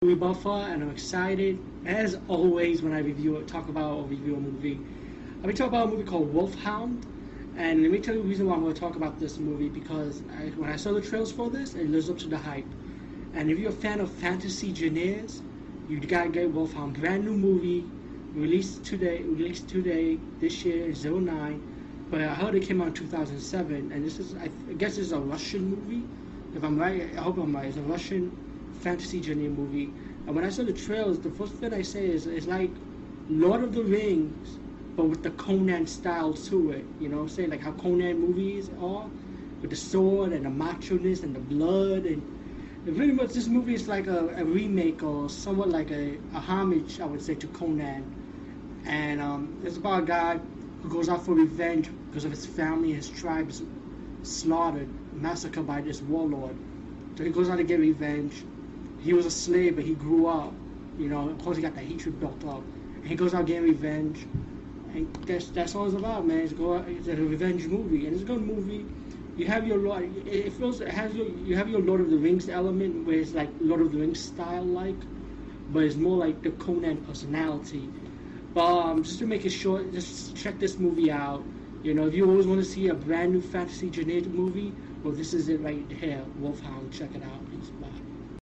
Buffer, and I'm excited, as always, when I review talk about or review a movie. I'll be talking about a movie called Wolfhound, and let me tell you the reason why I'm going to talk about this movie because I, when I saw the trailers for this, it lives up to the hype. And if you're a fan of fantasy genres, you gotta get Wolfhound. Brand new movie, released today, released today, this year, 09. But I heard it came out in 2007, and this is, I, I guess, it's a Russian movie. If I'm right, I hope I'm right. It's a Russian fantasy genre movie. And when I saw the trailers, the first thing I say is it's like Lord of the Rings, but with the Conan style to it. You know, say like how Conan movies are, with the sword and the macho-ness and the blood and. Pretty much, this movie is like a, a remake or somewhat like a, a homage, I would say, to Conan. And um, it's about a guy who goes out for revenge because of his family, his tribes slaughtered, massacred by this warlord. So he goes out to get revenge he was a slave, but he grew up. You know, of course he got that hatred built up. And he goes out getting revenge. And that's that's all it's about, man. It's go it's a revenge movie, and it's a good movie. You have your Lord. It feels it has your you have your Lord of the Rings element, where it's like Lord of the Rings style like, but it's more like the Conan personality. But um, just to make it short, just check this movie out. You know, if you always want to see a brand new fantasy genre movie, well, this is it right here, Wolfhound. Check it out. Peace. Bye.